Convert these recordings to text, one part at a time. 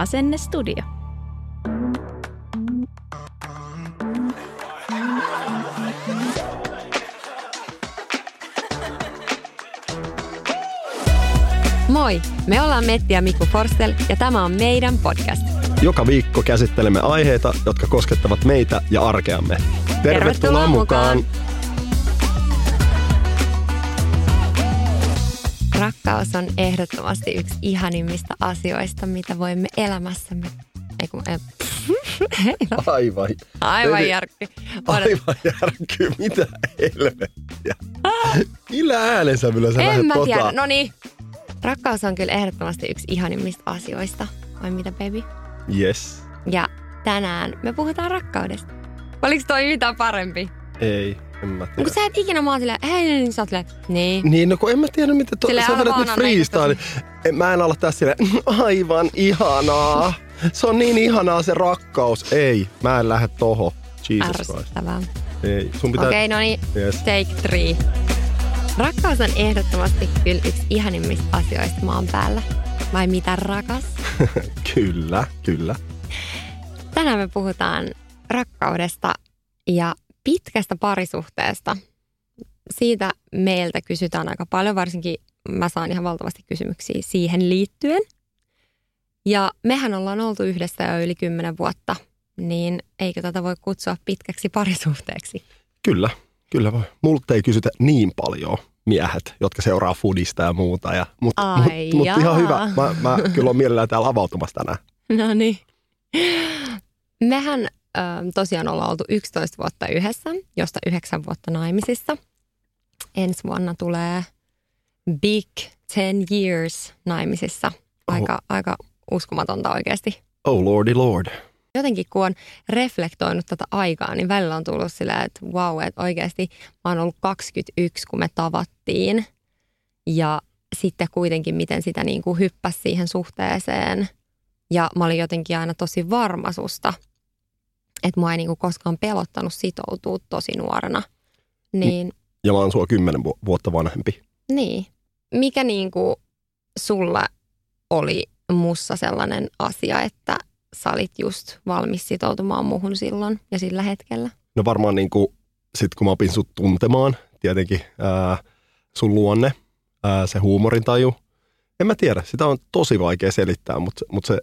Asennestudio. Moi, me ollaan Metti ja Mikko Forstel ja tämä on meidän podcast. Joka viikko käsittelemme aiheita, jotka koskettavat meitä ja arkeamme. Tervetuloa, Tervetuloa mukaan! mukaan. Rakkaus on ehdottomasti yksi ihanimmista asioista, mitä voimme elämässämme. Ei kun, ei, no, Aivan, aivan järkki. Aivan järkyy, mitä helvettiä. Millä äänensävyllä sä En mä tota... tiedä. No niin. Rakkaus on kyllä ehdottomasti yksi ihanimmista asioista. Vai mitä, baby? Yes. Ja tänään me puhutaan rakkaudesta. Oliko toi yhtään parempi? Ei, en mä No tiedä. kun sä et ikinä mä oon silleen, hei, niin sä oot silleen, niin. Niin, no kun en mä tiedä, miten to, Silleen sä vedät nyt freestyle. En, mä en ala tässä silleen, aivan ihanaa. Se on niin ihanaa se rakkaus. Ei, mä en lähde toho. Jesus Christ. Ärsyttävää. Ei, sun pitää... Okei, no niin, Yes. take three. Rakkaus on ehdottomasti kyllä yksi ihanimmista asioista maan päällä. Vai mitä rakas? Kyllä, kyllä. Tänään me puhutaan rakkaudesta ja pitkästä parisuhteesta. Siitä meiltä kysytään aika paljon, varsinkin mä saan ihan valtavasti kysymyksiä siihen liittyen. Ja mehän ollaan oltu yhdessä jo yli kymmenen vuotta, niin eikö tätä voi kutsua pitkäksi parisuhteeksi? Kyllä, kyllä voi. Multa ei kysytä niin paljon miehet, jotka seuraa foodista ja muuta. Ja, mutta mut, mut ihan hyvä. Mä, mä kyllä on mielellään täällä avautumassa tänään. No niin. Mehän ö, tosiaan ollaan oltu 11 vuotta yhdessä, josta 9 vuotta naimisissa. Ensi vuonna tulee big 10 years naimisissa. Aika, aika uskomatonta oikeasti. Oh lordy lord. Jotenkin kun on reflektoinut tätä aikaa, niin välillä on tullut silleen, että wow, että oikeasti mä oon ollut 21, kun me tavattiin. Ja sitten kuitenkin, miten sitä niin kuin hyppäsi siihen suhteeseen. Ja mä olin jotenkin aina tosi varma susta, että mua ei niin kuin koskaan pelottanut sitoutua tosi nuorena. Niin, Ja mä oon sua kymmenen vu- vuotta vanhempi. niin. Mikä niin kuin sulla oli mussa sellainen asia, että sä olit just valmis sitoutumaan muhun silloin ja sillä hetkellä? No varmaan niin kuin, sit kun mä opin sut tuntemaan, tietenkin ää, sun luonne, ää, se huumorintaju. En mä tiedä, sitä on tosi vaikea selittää, mutta, mutta se,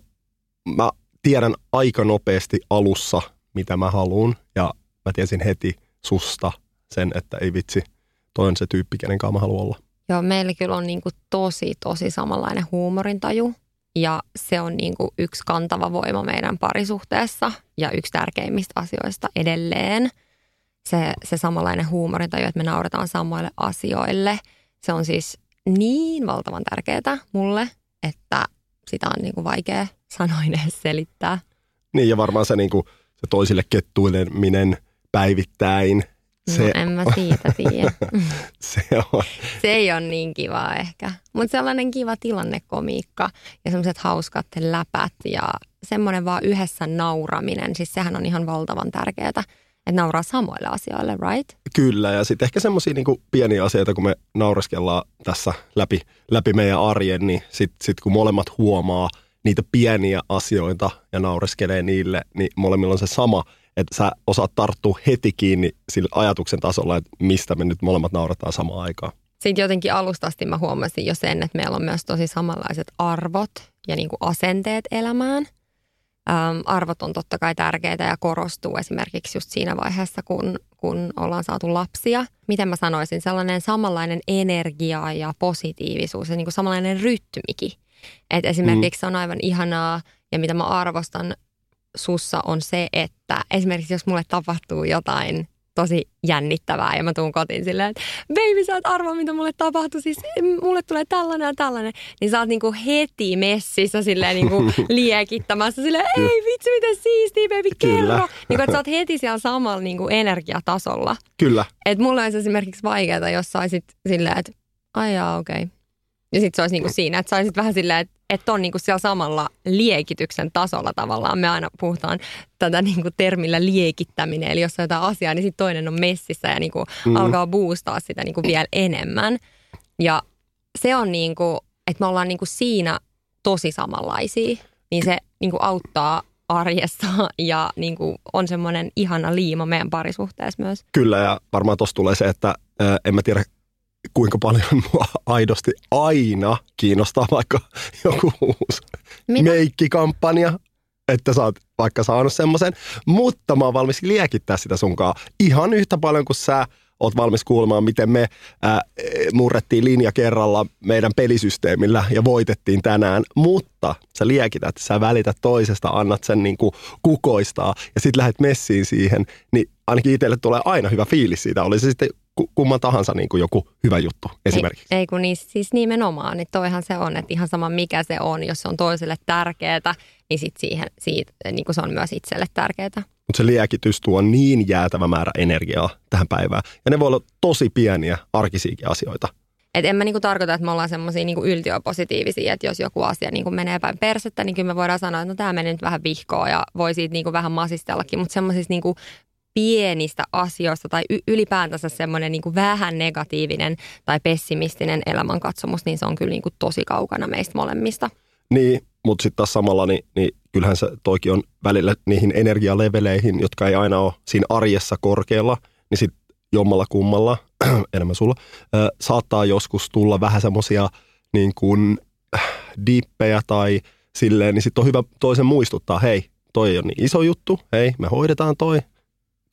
mä tiedän aika nopeasti alussa, mitä mä haluan. Ja mä tiesin heti susta sen, että ei vitsi, toi on se tyyppi, kenen kanssa mä haluan olla. Joo, meillä kyllä on niin kuin tosi, tosi samanlainen huumorintaju. Ja se on niin kuin yksi kantava voima meidän parisuhteessa ja yksi tärkeimmistä asioista edelleen. Se, se samanlainen huumorintaju, että me nauretaan samoille asioille. Se on siis niin valtavan tärkeää mulle, että sitä on niin kuin vaikea sanoin edes selittää. Niin ja varmaan se, niin kuin, se toisille kettuileminen päivittäin, se, no en mä siitä tiedä. se on. Se ei ole niin kivaa ehkä. Mutta sellainen kiva tilannekomiikka ja semmoiset hauskat läpät ja semmoinen vaan yhdessä nauraminen. Siis sehän on ihan valtavan tärkeää, että nauraa samoille asioille, right? Kyllä, ja sitten ehkä semmoisia niinku pieniä asioita, kun me naureskellaan tässä läpi, läpi meidän arjen, niin sitten sit kun molemmat huomaa niitä pieniä asioita ja naureskelee niille, niin molemmilla on se sama, että sä osaat tarttua heti kiinni sillä ajatuksen tasolla, että mistä me nyt molemmat naurataan samaan aikaan. Sitten jotenkin alustasti mä huomasin jo sen, että meillä on myös tosi samanlaiset arvot ja niin kuin asenteet elämään. Ähm, arvot on totta kai tärkeitä ja korostuu esimerkiksi just siinä vaiheessa, kun, kun ollaan saatu lapsia. Miten mä sanoisin, sellainen samanlainen energia ja positiivisuus ja niin kuin samanlainen rytmikin. Et esimerkiksi mm. on aivan ihanaa ja mitä mä arvostan sussa on se, että esimerkiksi jos mulle tapahtuu jotain tosi jännittävää ja mä tuun kotiin silleen, että baby sä et arvaa mitä mulle tapahtuu, siis mulle tulee tällainen ja tällainen, niin sä oot niinku heti messissä silleen niinku liekittämässä silleen, ei vitsi miten siistiä baby, kerro. Kyllä. Niinku, että sä oot heti siellä samalla niinku energiatasolla. Kyllä. Et mulle olisi esimerkiksi vaikeaa, jos saisit silleen, että ai okei. Okay. Ja sitten se olisi niinku siinä, että saisit vähän silleen, että että on niinku siellä samalla liekityksen tasolla tavallaan. Me aina puhutaan tätä niinku termillä liekittäminen, eli jos on jotain asiaa, niin sitten toinen on messissä ja niinku mm. alkaa boostaa sitä niinku vielä enemmän. Ja se on niinku, että me ollaan niinku siinä tosi samanlaisia, niin se niinku auttaa arjessa ja niin kuin on semmoinen ihana liima meidän parisuhteessa myös. Kyllä ja varmaan tuossa tulee se, että en mä tiedä kuinka paljon mua aidosti aina kiinnostaa vaikka joku uusi Mitä? meikkikampanja, että sä oot vaikka saanut semmoisen, mutta mä oon valmis liekittää sitä sunkaan ihan yhtä paljon kuin sä oot valmis kuulemaan, miten me ää, murrettiin linja kerralla meidän pelisysteemillä ja voitettiin tänään, mutta sä liekität, sä välität toisesta, annat sen niin kuin kukoistaa ja sitten lähdet messiin siihen, niin ainakin itselle tulee aina hyvä fiilis siitä, oli se sitten kumman tahansa niin kuin joku hyvä juttu esimerkiksi. Ei, ei kun niin, siis nimenomaan, niin toihan se on, että ihan sama mikä se on, jos se on toiselle tärkeää, niin sit siihen, siitä, niin kuin se on myös itselle tärkeää. Mutta se liekitys tuo niin jäätävä määrä energiaa tähän päivään. Ja ne voi olla tosi pieniä arkisiakin asioita. Et en mä niinku tarkoita, että me ollaan semmoisia niinku yltiöpositiivisia, että jos joku asia niinku menee päin persettä, niin kyllä me voidaan sanoa, että no tämä meni nyt vähän vihkoa ja voi siitä niinku vähän masistellakin, mutta semmoisissa niinku pienistä asioista tai ylipäätänsä semmoinen niin vähän negatiivinen tai pessimistinen elämänkatsomus, niin se on kyllä niin kuin tosi kaukana meistä molemmista. Niin, mutta sitten taas samalla, niin, niin kyllähän se toikin on välillä niihin energialeveleihin, jotka ei aina ole siinä arjessa korkealla, niin sitten jommalla kummalla, enemmän sulla, saattaa joskus tulla vähän semmoisia niin kuin äh, dippejä tai silleen, niin sitten on hyvä toisen muistuttaa, hei, toi ole niin iso juttu, hei, me hoidetaan toi,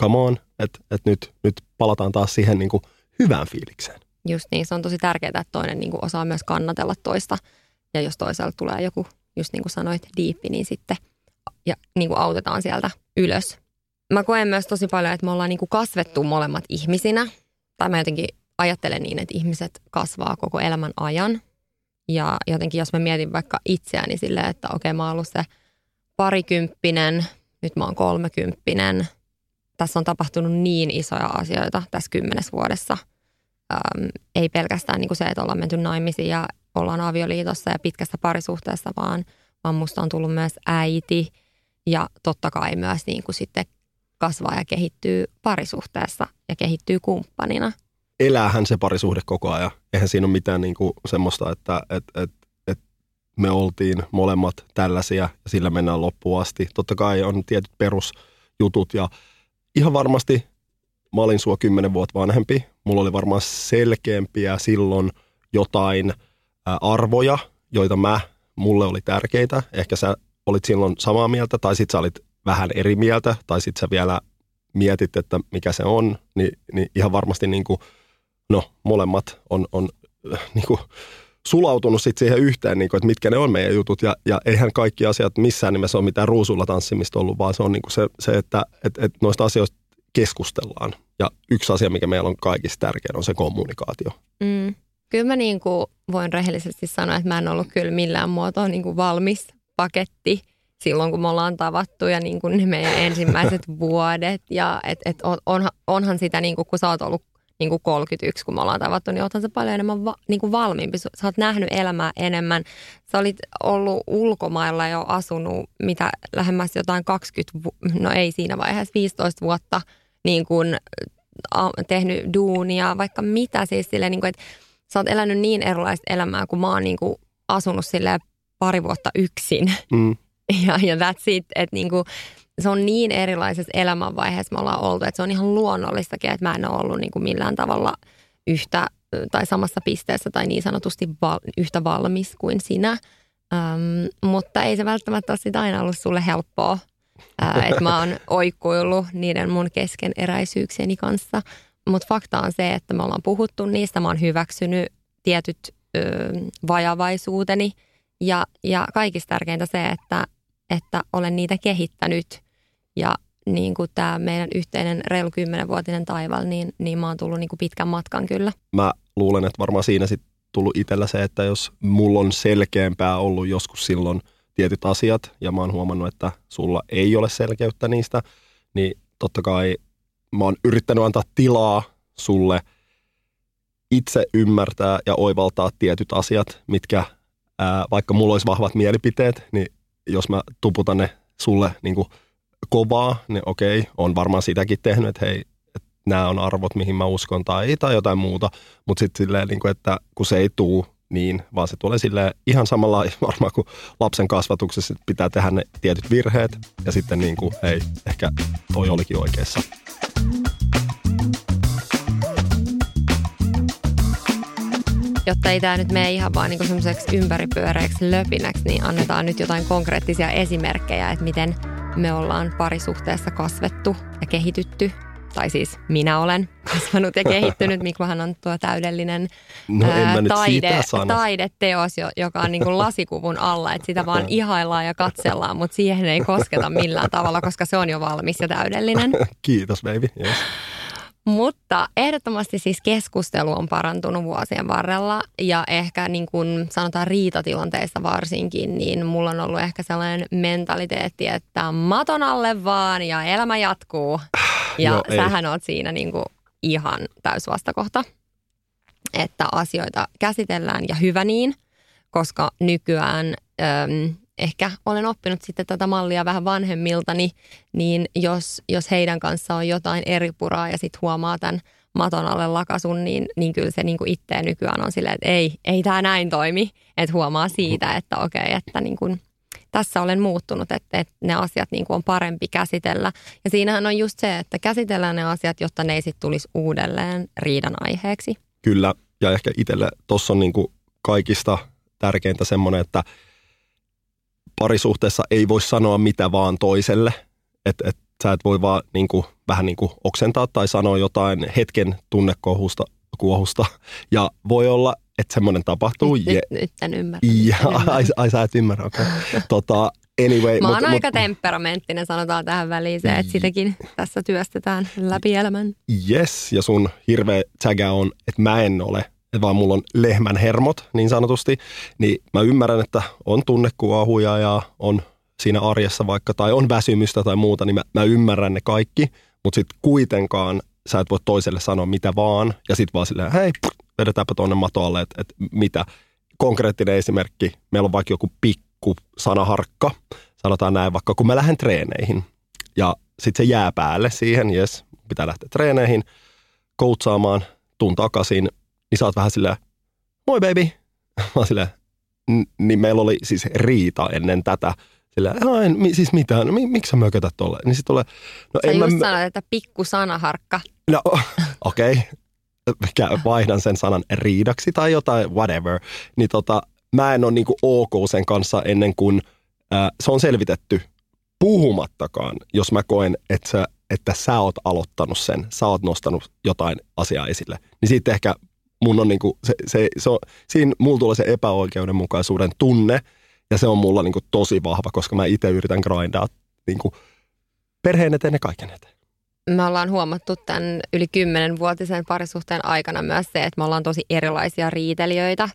come on, että et nyt, nyt palataan taas siihen niin kuin hyvään fiilikseen. Just niin, se on tosi tärkeää, että toinen niin kuin osaa myös kannatella toista. Ja jos toisella tulee joku, just niin kuin sanoit, diippi, niin sitten ja niin kuin autetaan sieltä ylös. Mä koen myös tosi paljon, että me ollaan niin kuin kasvettu molemmat ihmisinä. Tai mä jotenkin ajattelen niin, että ihmiset kasvaa koko elämän ajan. Ja jotenkin jos mä mietin vaikka itseäni silleen, että okei mä oon ollut se parikymppinen, nyt mä oon kolmekymppinen – tässä on tapahtunut niin isoja asioita tässä kymmenes vuodessa. Ähm, ei pelkästään niin kuin se, että ollaan menty naimisiin ja ollaan avioliitossa ja pitkässä parisuhteessa, vaan, vaan musta on tullut myös äiti ja totta kai myös niin kuin sitten kasvaa ja kehittyy parisuhteessa ja kehittyy kumppanina. Eläähän se parisuhde koko ajan. Eihän siinä ole mitään niin kuin semmoista, että et, et, et me oltiin molemmat tällaisia ja sillä mennään loppuun asti. Totta kai on tietyt perusjutut ja ihan varmasti mä olin sua kymmenen vuotta vanhempi. Mulla oli varmaan selkeämpiä silloin jotain arvoja, joita mä, mulle oli tärkeitä. Ehkä sä olit silloin samaa mieltä tai sit sä olit vähän eri mieltä tai sit sä vielä mietit, että mikä se on, niin, niin ihan varmasti niin kuin, no molemmat on, on niin kuin, sulautunut sit siihen yhteen, niin kuin, että mitkä ne on meidän jutut. Ja, ja eihän kaikki asiat missään nimessä ole mitään ruusulla tanssimista ollut, vaan se on niin kuin se, se, että et, et noista asioista keskustellaan. Ja yksi asia, mikä meillä on kaikista tärkein, on se kommunikaatio. Mm. Kyllä mä niin kuin voin rehellisesti sanoa, että mä en ollut kyllä millään muotoa niin kuin valmis paketti silloin, kun me ollaan tavattu ja niin kuin ne meidän ensimmäiset vuodet. Ja et, et on, onhan, onhan sitä, niin kuin, kun sä oot ollut niin kuin 31, kun me ollaan tavattu, niin oothan se paljon enemmän va, niin kuin valmiimpi. Sä oot nähnyt elämää enemmän. Sä olit ollut ulkomailla jo asunut, mitä lähemmäs jotain 20, no ei siinä vaiheessa, 15 vuotta niin kuin, a, tehnyt duunia, vaikka mitä siis silleen, niin kuin, että sä oot elänyt niin erilaista elämää, kun mä oon niin kuin asunut silleen pari vuotta yksin. Mm. Ja, ja that's it, että niin kuin, se on niin erilaisessa elämänvaiheessa me ollaan oltu, että se on ihan luonnollistakin, että mä en ole ollut niin kuin millään tavalla yhtä tai samassa pisteessä tai niin sanotusti val, yhtä valmis kuin sinä. Ähm, mutta ei se välttämättä ole sitä aina ollut sulle helppoa, että mä oon oikkuillut niiden mun keskeneräisyyksieni kanssa. Mutta fakta on se, että me ollaan puhuttu niistä, mä oon hyväksynyt tietyt ö, vajavaisuuteni ja, ja kaikista tärkeintä se, että, että olen niitä kehittänyt ja niin kuin tämä meidän yhteinen reilu kymmenenvuotinen taival, niin, niin mä oon tullut niin kuin pitkän matkan kyllä. Mä luulen, että varmaan siinä sitten tullut itsellä se, että jos mulla on selkeämpää ollut joskus silloin tietyt asiat ja mä oon huomannut, että sulla ei ole selkeyttä niistä, niin totta kai mä oon yrittänyt antaa tilaa sulle itse ymmärtää ja oivaltaa tietyt asiat, mitkä ää, vaikka mulla olisi vahvat mielipiteet, niin jos mä tuputan ne sulle niin kuin kovaa, niin okei, on varmaan sitäkin tehnyt, että hei, että nämä on arvot, mihin mä uskon tai, tai jotain muuta, mutta sitten silleen, niin kuin, että kun se ei tuu niin, vaan se tulee sille ihan samalla varmaan kuin lapsen kasvatuksessa, pitää tehdä ne tietyt virheet ja sitten niin kuin, hei, ehkä toi olikin oikeassa. Jotta ei tämä nyt mene ihan vaan niinku semmoiseksi ympäripyöreäksi löpinäksi, niin annetaan nyt jotain konkreettisia esimerkkejä, että miten me ollaan parisuhteessa kasvettu ja kehitytty tai siis minä olen kasvanut ja kehittynyt. Miklohan on tuo täydellinen No ää, taide, taideteos, jo- joka on niin kuin lasikuvun alla. Että sitä vaan ihaillaan ja katsellaan, mutta siihen ei kosketa millään tavalla, koska se on jo valmis ja täydellinen. Kiitos baby. Yes. Mutta ehdottomasti siis keskustelu on parantunut vuosien varrella ja ehkä niin kuin sanotaan riitatilanteissa varsinkin, niin mulla on ollut ehkä sellainen mentaliteetti, että maton alle vaan ja elämä jatkuu. Ja ei. sähän oot siinä niin kuin ihan täysvastakohta, että asioita käsitellään ja hyvä niin, koska nykyään äm, ehkä olen oppinut sitten tätä mallia vähän vanhemmiltani, niin jos, jos heidän kanssa on jotain eri puraa ja sitten huomaa tämän maton alle lakasun, niin, niin kyllä se niin kuin itse nykyään on silleen, että ei, ei tämä näin toimi. Että huomaa siitä, että okei, että niin kuin, tässä olen muuttunut, että, että ne asiat niin kuin on parempi käsitellä. Ja siinähän on just se, että käsitellään ne asiat, jotta ne ei sitten tulisi uudelleen riidan aiheeksi. Kyllä, ja ehkä itselle tuossa on niin kuin kaikista tärkeintä semmoinen, että parisuhteessa ei voi sanoa mitä vaan toiselle. Että et, sä et voi vaan niin kuin, vähän niin kuin oksentaa tai sanoa jotain hetken tunnekohusta kuohusta. Ja voi olla, että semmoinen tapahtuu. Nyt, Je- nyt, nyt en ymmärrä. ja, nyt en ymmärrä. ai, ai, sä et ymmärrä, okei. Okay. tota, anyway. Mä oon mut- aika mut- temperamenttinen, sanotaan tähän väliin se, että sitäkin tässä työstetään läpi elämän. Yes, ja sun hirveä tsägä on, että mä en ole, vaan mulla on lehmän hermot niin sanotusti, niin mä ymmärrän, että on tunnekuohuja ja on siinä arjessa vaikka, tai on väsymystä tai muuta, niin mä, mä ymmärrän ne kaikki, mutta sitten kuitenkaan sä et voi toiselle sanoa mitä vaan, ja sitten vaan silleen, hei, vedetäänpä tuonne matoalle, että et mitä. Konkreettinen esimerkki, meillä on vaikka joku pikku sanaharkka, sanotaan näin, vaikka kun mä lähden treeneihin, ja sitten se jää päälle siihen, jes, pitää lähteä treeneihin, koutsaamaan, tuun takaisin, niin sä oot vähän silleen, moi baby. Mä oon silleen, "N- niin meillä oli siis riita ennen tätä. "Joo, en, mi, siis mitä, no, mi, miksi sä mökötät tolle? Niin sit tulee, no Sä en just mä, sanoit, että pikku sanaharkka. no okei, okay. vaihdan sen sanan riidaksi tai jotain, whatever. Niin tota, mä en ole niinku ok sen kanssa ennen kuin ää, se on selvitetty puhumattakaan, jos mä koen, että sä, että sä oot aloittanut sen, sä oot nostanut jotain asiaa esille. Niin sitten ehkä mun on niinku, se, se, se on, siinä mulla tulee se epäoikeudenmukaisuuden tunne, ja se on mulla niinku tosi vahva, koska mä itse yritän grindaa niinku perheen eteen ja kaiken eteen. Me ollaan huomattu tämän yli kymmenenvuotisen parisuhteen aikana myös se, että me ollaan tosi erilaisia riitelijöitä.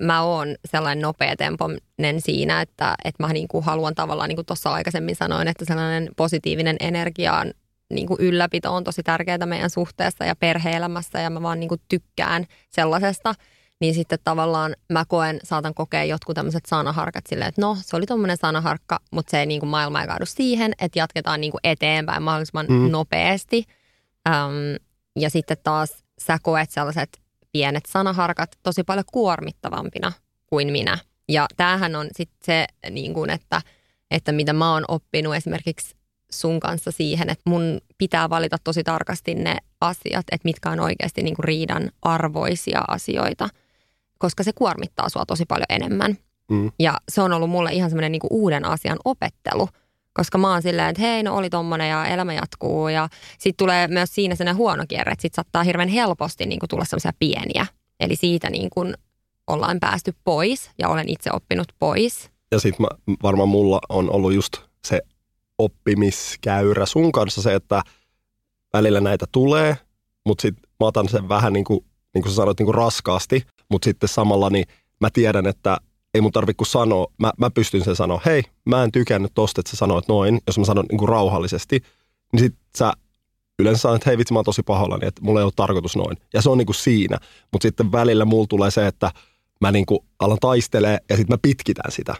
Mä oon sellainen nopeatempoinen siinä, että, että mä niinku haluan tavallaan, niin kuin tuossa aikaisemmin sanoin, että sellainen positiivinen energiaan niin kuin ylläpito on tosi tärkeää meidän suhteessa ja perheelämässä ja mä vaan niin kuin tykkään sellaisesta. Niin sitten tavallaan mä koen, saatan kokea jotkut tämmöiset sanaharkat silleen, että no se oli tuommoinen sanaharkka, mutta se ei niin kuin maailma ei kaadu siihen, että jatketaan niin kuin eteenpäin mahdollisimman mm. nopeasti. Öm, ja sitten taas sä koet sellaiset pienet sanaharkat tosi paljon kuormittavampina kuin minä. Ja tämähän on sitten se, niin kuin, että, että mitä mä oon oppinut esimerkiksi sun kanssa siihen, että mun pitää valita tosi tarkasti ne asiat, että mitkä on oikeasti niin kuin riidan arvoisia asioita, koska se kuormittaa sua tosi paljon enemmän. Mm. Ja se on ollut mulle ihan semmoinen niin uuden asian opettelu, koska mä oon silleen, että hei, no oli tommonen ja elämä jatkuu. Ja sitten tulee myös siinä sellainen huono kierre, että sit saattaa hirveän helposti niin kuin tulla semmoisia pieniä. Eli siitä niin kuin ollaan päästy pois ja olen itse oppinut pois. Ja sitten varmaan mulla on ollut just se oppimiskäyrä sun kanssa se, että välillä näitä tulee, mutta sitten mä otan sen vähän niin kuin, niin kuin sä sanoit, niin kuin raskaasti, mutta sitten samalla niin mä tiedän, että ei mun tarvitse sanoa, mä, mä pystyn sen sanoa, hei, mä en tykännyt tosta, että sä sanoit noin, jos mä sanon niin kuin rauhallisesti, niin sit sä yleensä sanot, että hei vitsi, mä oon tosi pahoillani, että mulla ei ole tarkoitus noin. Ja se on niin kuin siinä, mutta sitten välillä mulla tulee se, että mä niin kuin alan taistelee ja sitten mä pitkitän sitä.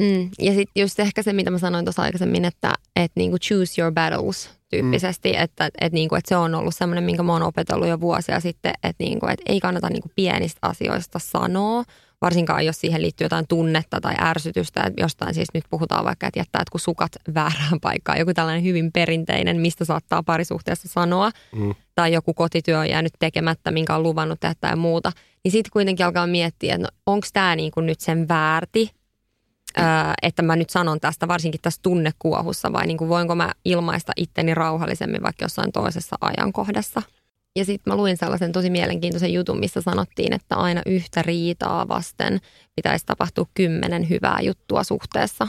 Mm. Ja sitten just ehkä se, mitä mä sanoin tuossa aikaisemmin, että et niinku choose your battles tyyppisesti, mm. että et niinku, et se on ollut semmoinen, minkä mä oon opetellut jo vuosia sitten, että niinku, et ei kannata niinku pienistä asioista sanoa, varsinkaan jos siihen liittyy jotain tunnetta tai ärsytystä, että jostain siis nyt puhutaan vaikka, että jättää kun sukat väärään paikkaan, joku tällainen hyvin perinteinen, mistä saattaa parisuhteessa sanoa, mm. tai joku kotityö on jäänyt tekemättä, minkä on luvannut tehdä ja muuta, niin sitten kuitenkin alkaa miettiä, että no, onko tämä niinku nyt sen väärti, että mä nyt sanon tästä, varsinkin tässä tunnekuohussa, vai niin kuin voinko mä ilmaista itteni rauhallisemmin vaikka jossain toisessa ajankohdassa. Ja sitten mä luin sellaisen tosi mielenkiintoisen jutun, missä sanottiin, että aina yhtä riitaa vasten pitäisi tapahtua kymmenen hyvää juttua suhteessa.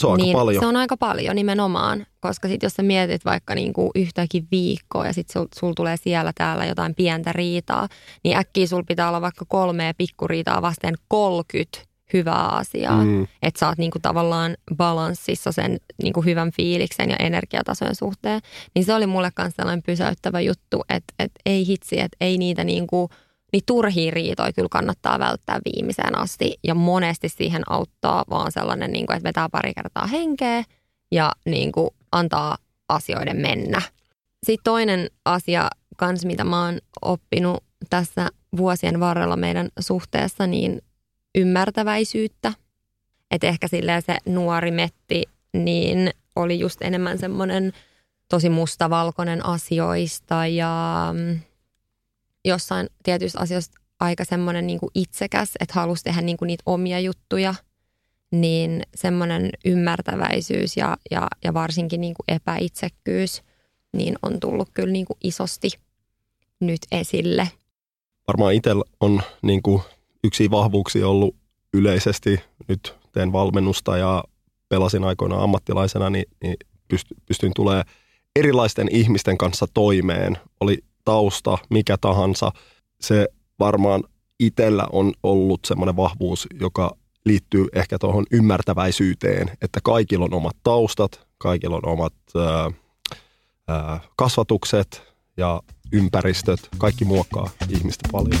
Se on niin aika paljon. Se on aika paljon nimenomaan, koska sitten jos sä mietit vaikka niinku yhtäkin viikkoa ja sitten sul, sul tulee siellä täällä jotain pientä riitaa, niin äkkiä sul pitää olla vaikka kolme pikkuriitaa vasten 30 hyvää asiaa. Mm. Että sä oot niinku tavallaan balanssissa sen niinku hyvän fiiliksen ja energiatasojen suhteen. Niin se oli mulle myös sellainen pysäyttävä juttu, että et ei hitsi, että ei niitä niinku, niin turhia riitoja kyllä kannattaa välttää viimeiseen asti. Ja monesti siihen auttaa vaan sellainen, niinku, että vetää pari kertaa henkeä ja niinku, antaa asioiden mennä. Sitten toinen asia kans, mitä mä oon oppinut tässä vuosien varrella meidän suhteessa, niin ymmärtäväisyyttä. Että ehkä silleen se nuori metti niin oli just enemmän semmoinen tosi mustavalkoinen asioista ja mm, jossain tietyistä asioista aika semmoinen niin kuin itsekäs, että halusi tehdä niin kuin niitä omia juttuja, niin semmoinen ymmärtäväisyys ja, ja, ja varsinkin niin kuin epäitsekkyys niin on tullut kyllä niin kuin isosti nyt esille. Varmaan itsellä on niin kuin yksi vahvuuksia ollut yleisesti. Nyt teen valmennusta ja pelasin aikoinaan ammattilaisena, niin, niin pystyin tulemaan erilaisten ihmisten kanssa toimeen. Oli tausta, mikä tahansa. Se varmaan itsellä on ollut semmoinen vahvuus, joka liittyy ehkä tuohon ymmärtäväisyyteen, että kaikilla on omat taustat, kaikilla on omat ää, ää, kasvatukset ja ympäristöt. Kaikki muokkaa ihmistä paljon.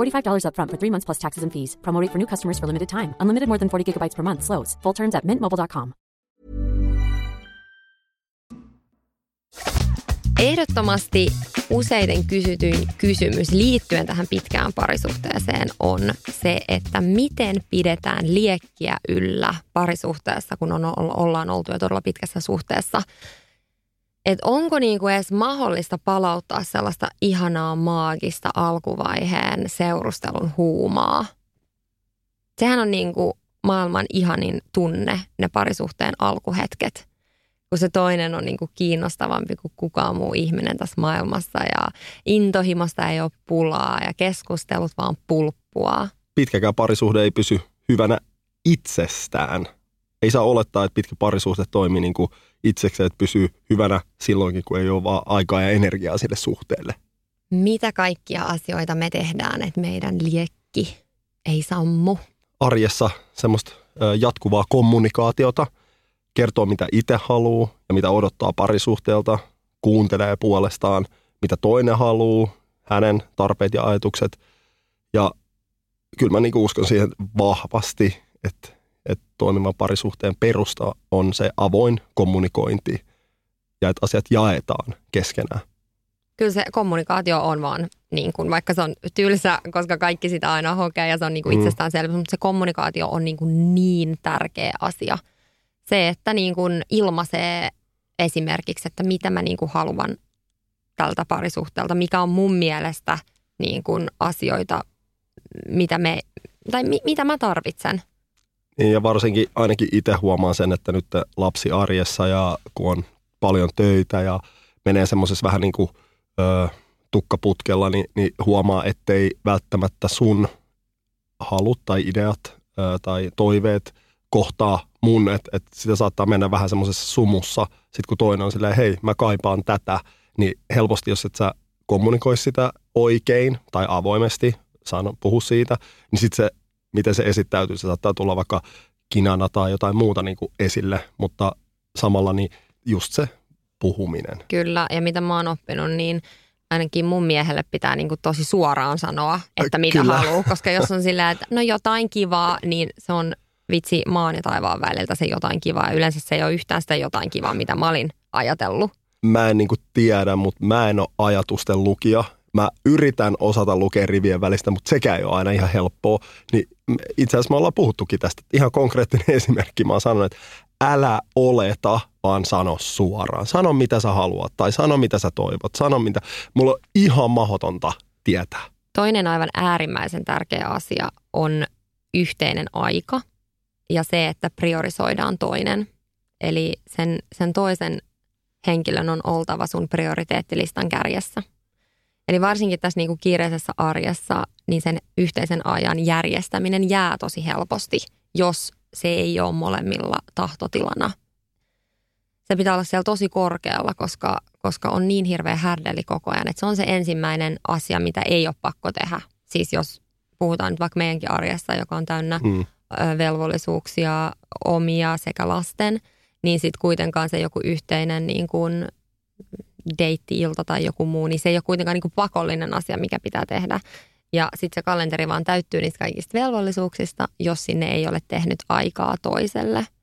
$45 upfront for three months plus taxes and fees. Promo for new customers for limited time. Unlimited more than 40 gigabytes per month. Slows. Full terms at mintmobile.com. Ehdottomasti useiden kysytyin kysymys liittyen tähän pitkään parisuhteeseen on se, että miten pidetään liekkiä yllä parisuhteessa, kun on, ollaan oltu jo todella pitkässä suhteessa. Että onko niinku edes mahdollista palauttaa sellaista ihanaa maagista alkuvaiheen seurustelun huumaa. Sehän on niinku maailman ihanin tunne, ne parisuhteen alkuhetket – kun se toinen on niin kuin kiinnostavampi kuin kukaan muu ihminen tässä maailmassa ja intohimosta ei ole pulaa ja keskustelut vaan pulppua. Pitkäkään parisuhde ei pysy hyvänä itsestään. Ei saa olettaa, että pitkä parisuhde toimii niin kuin itsekseen, että pysyy hyvänä silloinkin, kun ei ole vaan aikaa ja energiaa sille suhteelle. Mitä kaikkia asioita me tehdään, että meidän liekki ei sammu? Arjessa semmoista jatkuvaa kommunikaatiota – kertoo mitä itse haluaa ja mitä odottaa parisuhteelta, kuuntelee puolestaan, mitä toinen haluaa, hänen tarpeet ja ajatukset. Ja kyllä mä niin uskon siihen vahvasti, että, että toimivan parisuhteen perusta on se avoin kommunikointi ja että asiat jaetaan keskenään. Kyllä se kommunikaatio on vaan, niin kuin, vaikka se on tylsä, koska kaikki sitä aina hokee ja se on niin kuin mm. itsestäänselvyys, mutta se kommunikaatio on niin, kuin niin tärkeä asia – se, että niin kuin ilmaisee esimerkiksi, että mitä mä niin kuin haluan tältä parisuhteelta, mikä on mun mielestä niin kuin asioita, mitä, me, tai mi, mitä mä tarvitsen. Niin ja varsinkin ainakin itse huomaan sen, että nyt lapsi arjessa ja kun on paljon töitä ja menee semmoisessa vähän niin kuin ö, tukkaputkella, niin, niin huomaa, ettei välttämättä sun halut tai ideat ö, tai toiveet kohtaa mun, että et sitä saattaa mennä vähän semmoisessa sumussa, sit kun toinen on silleen, hei mä kaipaan tätä, niin helposti jos et sä kommunikoi sitä oikein tai avoimesti, sano, puhu siitä, niin sitten se, miten se esittäytyy, se saattaa tulla vaikka kinana tai jotain muuta niin kuin esille, mutta samalla niin just se puhuminen. Kyllä, ja mitä mä oon oppinut, niin ainakin mun miehelle pitää niin kuin tosi suoraan sanoa, että mitä Kyllä. haluaa, koska jos on silleen, että no jotain kivaa, niin se on vitsi maan ja taivaan väliltä se jotain kivaa. Ja yleensä se ei ole yhtään sitä jotain kivaa, mitä mä olin ajatellut. Mä en niinku tiedä, mutta mä en ole ajatusten lukija. Mä yritän osata lukea rivien välistä, mutta sekään ei ole aina ihan helppoa. Niin itse asiassa me ollaan puhuttukin tästä. Ihan konkreettinen esimerkki. Mä oon sanonut, että älä oleta, vaan sano suoraan. Sano mitä sä haluat tai sano mitä sä toivot. Sano mitä. Mulla on ihan mahdotonta tietää. Toinen aivan äärimmäisen tärkeä asia on yhteinen aika ja se, että priorisoidaan toinen. Eli sen, sen toisen henkilön on oltava sun prioriteettilistan kärjessä. Eli varsinkin tässä niinku kiireisessä arjessa, niin sen yhteisen ajan järjestäminen jää tosi helposti, jos se ei ole molemmilla tahtotilana. Se pitää olla siellä tosi korkealla, koska, koska on niin hirveä härdeli koko ajan, että se on se ensimmäinen asia, mitä ei ole pakko tehdä. Siis jos puhutaan nyt vaikka meidänkin arjessa, joka on täynnä mm velvollisuuksia omia sekä lasten, niin sitten kuitenkaan se joku yhteinen niin kuin deitti-ilta tai joku muu, niin se ei ole kuitenkaan niin kuin pakollinen asia, mikä pitää tehdä. Ja sitten se kalenteri vaan täyttyy niistä kaikista velvollisuuksista, jos sinne ei ole tehnyt aikaa toiselle –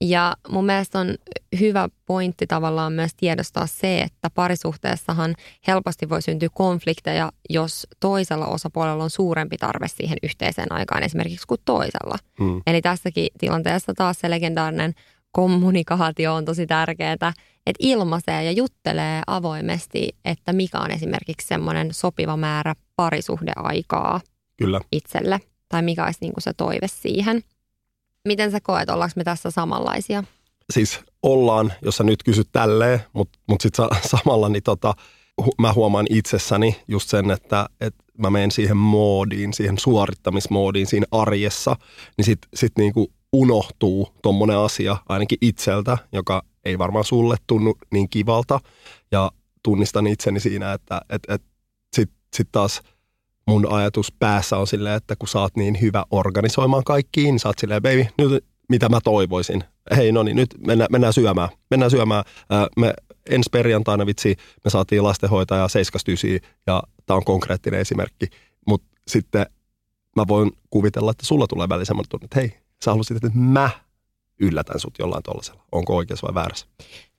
ja mun mielestä on hyvä pointti tavallaan myös tiedostaa se, että parisuhteessahan helposti voi syntyä konflikteja, jos toisella osapuolella on suurempi tarve siihen yhteiseen aikaan esimerkiksi kuin toisella. Hmm. Eli tässäkin tilanteessa taas se legendaarinen kommunikaatio on tosi tärkeää, että ilmaisee ja juttelee avoimesti, että mikä on esimerkiksi semmoinen sopiva määrä parisuhdeaikaa Kyllä. itselle tai mikä olisi niin kuin se toive siihen – Miten sä koet, ollaanko me tässä samanlaisia? Siis ollaan, jos sä nyt kysyt tälleen, mutta mut sitten samalla niin tota, mä huomaan itsessäni just sen, että, että mä menen siihen moodiin, siihen suorittamismoodiin siinä arjessa, niin sitten sit niinku unohtuu tuommoinen asia ainakin itseltä, joka ei varmaan sulle tunnu niin kivalta. Ja tunnistan itseni siinä, että et, et, sitten sit taas mun ajatus päässä on silleen, että kun sä oot niin hyvä organisoimaan kaikkiin, niin sä oot silleen, baby, nyt mitä mä toivoisin. Hei, no niin, nyt mennään, mennään syömään. Mennään syömään. Ää, me ensi perjantaina vitsi, me saatiin lastenhoitaja 79 ja tämä on konkreettinen esimerkki. Mutta sitten mä voin kuvitella, että sulla tulee välillä semmoinen tunne, että hei, sä haluaisit, että mä yllätän sut jollain tuollaisella. Onko oikeassa vai väärässä?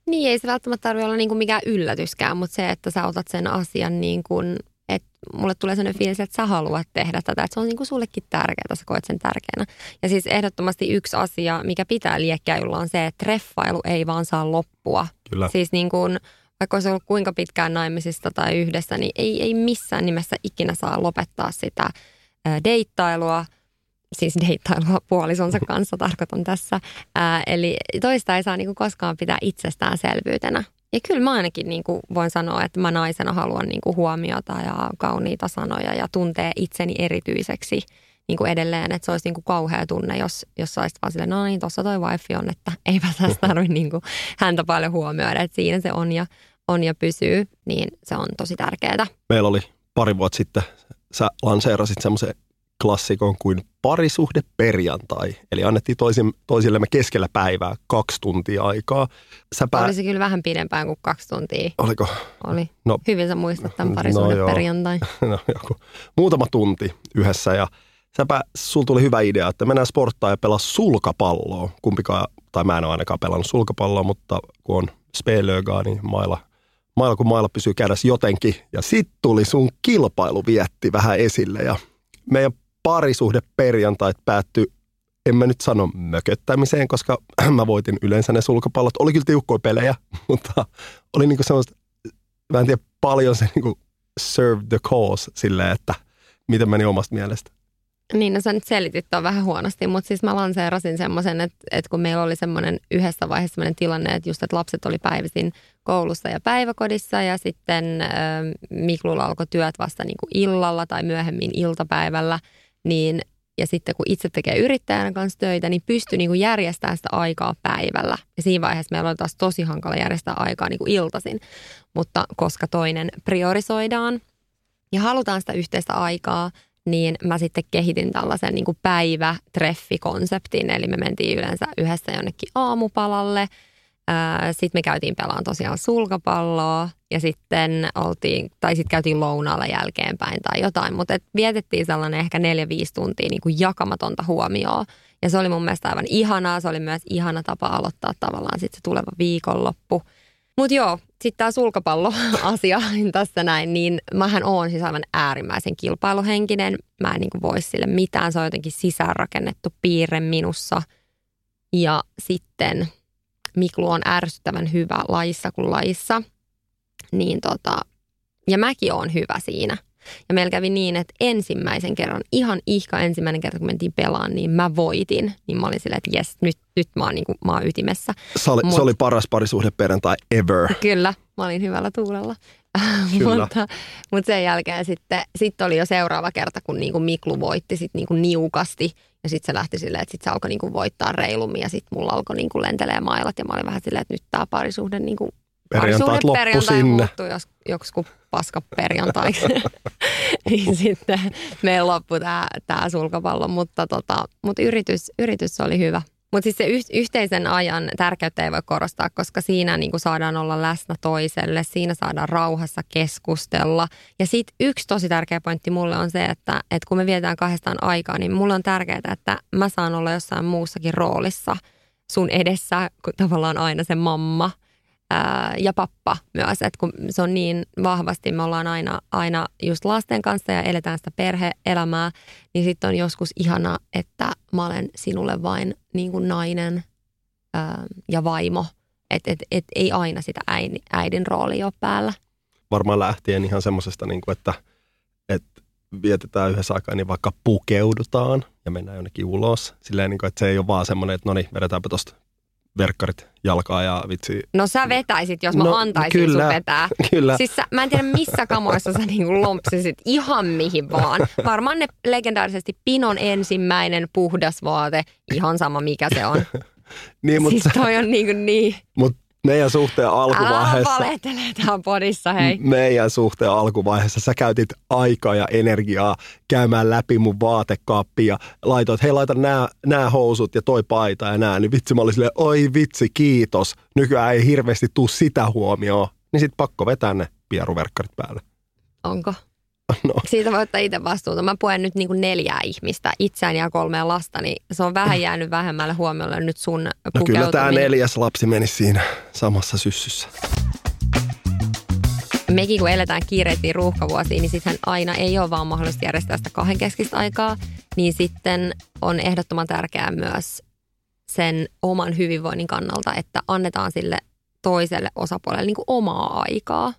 Niin, ei se välttämättä tarvitse olla niin kuin mikään yllätyskään, mutta se, että sä otat sen asian niin kuin, että mulle tulee sellainen fiilis, että sä haluat tehdä tätä, että se on niin kuin sullekin tärkeää, sä koet sen tärkeänä. Ja siis ehdottomasti yksi asia, mikä pitää liekkäilyllä on se, että treffailu ei vaan saa loppua. Kyllä. Siis niin kuin, vaikka olisi ollut kuinka pitkään naimisista tai yhdessä, niin ei, ei missään nimessä ikinä saa lopettaa sitä deittailua, siis deittailua puolisonsa kanssa tarkoitan tässä. Ää, eli toista ei saa niinku koskaan pitää itsestäänselvyytenä. Ja kyllä mä ainakin niinku voin sanoa, että mä naisena haluan niinku huomiota ja kauniita sanoja ja tuntee itseni erityiseksi niinku edelleen. Että se olisi niinku kauhea tunne, jos, jos saisit vaan silleen, no niin, tuossa toi wifi on, että eipä tässä tarvitse niinku häntä paljon huomioida. Että siinä se on ja, on ja pysyy, niin se on tosi tärkeää. Meillä oli pari vuotta sitten, sä lanseerasit semmoisen klassikon kuin parisuhde perjantai. Eli annettiin toisin, toisillemme keskellä päivää kaksi tuntia aikaa. Sä pää... Olisi kyllä vähän pidempään kuin kaksi tuntia. Oliko? Oli. No, Hyvin sä muistat tämän parisuhde no perjantai. no joku. Muutama tunti yhdessä ja säpä, sul tuli hyvä idea, että mennään sporttaan ja pelaa sulkapalloa. Kumpikaan, tai mä en ole ainakaan pelannut sulkapalloa, mutta kun on spelögaa, niin mailla mailla kun mailla pysyy kädessä jotenkin. Ja sitten tuli sun kilpailuvietti vähän esille ja meidän parisuhde perjantait päättyi, en mä nyt sano mököttämiseen, koska mä voitin yleensä ne sulkapallot. Oli kyllä tiukkoja pelejä, mutta oli niinku semmoista, mä en tiedä paljon se niinku serve the cause silleen, että miten meni omasta mielestä. Niin, no sä nyt selitit tuon vähän huonosti, mutta siis mä lanseerasin semmoisen, että, että kun meillä oli semmoinen yhdessä vaiheessa semmoinen tilanne, että just, että lapset oli päivisin koulussa ja päiväkodissa ja sitten äh, Miklulla alkoi työt vasta niin kuin illalla tai myöhemmin iltapäivällä, niin ja sitten kun itse tekee yrittäjän kanssa töitä, niin pystyy niin kuin järjestämään sitä aikaa päivällä. Ja siinä vaiheessa meillä oli taas tosi hankala järjestää aikaa niin kuin iltaisin. Mutta koska toinen priorisoidaan ja halutaan sitä yhteistä aikaa, niin mä sitten kehitin tällaisen niin kuin päivätreffikonseptin. Eli me mentiin yleensä yhdessä jonnekin aamupalalle. Sitten me käytiin pelaan tosiaan sulkapalloa ja sitten oltiin, tai sitten käytiin lounaalla jälkeenpäin tai jotain. Mutta vietettiin sellainen ehkä neljä, viisi tuntia niin kuin jakamatonta huomioon. Ja se oli mun mielestä aivan ihanaa. Se oli myös ihana tapa aloittaa tavallaan sitten se tuleva viikonloppu. Mutta joo, sitten tämä sulkapallo-asia tässä näin, niin mähän oon siis aivan äärimmäisen kilpailuhenkinen. Mä en niin voi sille mitään, se on jotenkin sisäänrakennettu piirre minussa. Ja sitten Miklu on ärsyttävän hyvä lajissa kuin lajissa. Niin tota, ja mäkin oon hyvä siinä. Ja meillä kävi niin, että ensimmäisen kerran, ihan ihka ensimmäinen kerta, kun mentiin pelaan, niin mä voitin. Niin mä olin silleen, että jes, nyt, nyt mä oon, niin kuin, mä oon ytimessä. Se oli, Mut, se oli paras parisuhde perjantai ever. Kyllä, mä olin hyvällä tuulella. mutta, mutta sen jälkeen sitten sit oli jo seuraava kerta, kun niin kuin Miklu voitti sit niin kuin niukasti. Ja sitten se lähti silleen, että sitten se alkoi niin kuin voittaa reilummin ja sitten mulla alkoi niin kuin lentelee mailat. Ja mä olin vähän silleen, että nyt tämä parisuhde niin kuin perjantait loppu perjantai sinne. Muuttui jos, joksikin paska perjantaiksi. niin sitten meillä loppui tämä, tämä sulkapallo, mutta, tota, mutta yritys, yritys oli hyvä. Mutta siis se yh, yhteisen ajan tärkeyttä ei voi korostaa, koska siinä niin kuin saadaan olla läsnä toiselle, siinä saadaan rauhassa keskustella. Ja sitten yksi tosi tärkeä pointti mulle on se, että, että kun me vietetään kahdestaan aikaa, niin mulle on tärkeää, että mä saan olla jossain muussakin roolissa sun edessä, kun tavallaan aina se mamma – ää, ja pappa myös, että kun se on niin vahvasti, me ollaan aina, aina just lasten kanssa ja eletään sitä perheelämää, niin sitten on joskus ihana, että mä olen sinulle vain niin kuin nainen ää, ja vaimo, että et, et ei aina sitä äidin, äidin rooli ole päällä. Varmaan lähtien ihan semmoisesta, niin että, että vietetään yhdessä aikaa, niin vaikka pukeudutaan ja mennään jonnekin ulos. Silleen, niin kuin, että se ei ole vaan semmoinen, että no niin, vedetäänpä tuosta verkkarit jalkaa ja vitsi. No sä vetäisit, jos mä no, antaisin kyllä, sun vetää. Kyllä. Siis sä, mä en tiedä missä kamoissa sä niinku lompsisit ihan mihin vaan. Varmaan ne legendaarisesti Pinon ensimmäinen puhdas vaate, ihan sama mikä se on. niin, mutta siis toi on niinku niin. Mutta meidän suhteen Älä alkuvaiheessa, valehtele täällä podissa, hei. meidän suhteen alkuvaiheessa sä käytit aikaa ja energiaa käymään läpi mun vaatekaappia ja laitoit, hei laita nämä, nämä housut ja toi paita ja nää, niin vitsi mä olin silleen, oi vitsi, kiitos. Nykyään ei hirveästi tuu sitä huomioon. Niin sit pakko vetää ne pieruverkkarit päälle. Onko? No, Siitä voi ottaa itse vastuuta. Mä puen nyt niin kuin neljää ihmistä, itseäni ja kolmea lasta, niin se on vähän jäänyt vähemmälle huomiolle nyt sun no kyllä tämä neljäs lapsi meni siinä samassa syssyssä. mekin kun eletään kiireettiin ruuhkavuosiin, niin sitten aina ei ole vaan mahdollista järjestää sitä kahden keskistä aikaa, niin sitten on ehdottoman tärkeää myös sen oman hyvinvoinnin kannalta, että annetaan sille toiselle osapuolelle niin kuin omaa aikaa.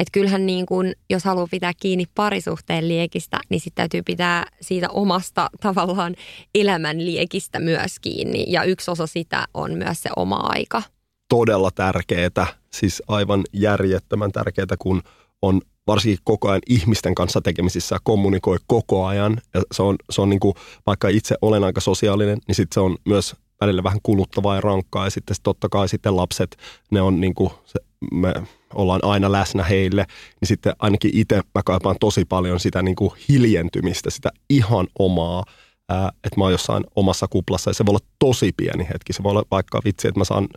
Että kyllähän niin kuin, jos haluaa pitää kiinni parisuhteen liekistä, niin sitten täytyy pitää siitä omasta tavallaan elämän liekistä myös kiinni. Ja yksi osa sitä on myös se oma aika. todella tärkeää, siis aivan järjettömän tärkeää, kun on varsinkin koko ajan ihmisten kanssa tekemisissä kommunikoi koko ajan. Ja se on, se on niin kuin, vaikka itse olen aika sosiaalinen, niin sitten se on myös välillä vähän kuluttavaa ja rankkaa. Ja sitten totta kai sitten lapset, ne on niin kuin, se, me ollaan aina läsnä heille, niin sitten ainakin itse mä kaipaan tosi paljon sitä niin kuin hiljentymistä, sitä ihan omaa ää, että mä oon jossain omassa kuplassa ja se voi olla tosi pieni hetki. Se voi olla vaikka vitsi, että mä saan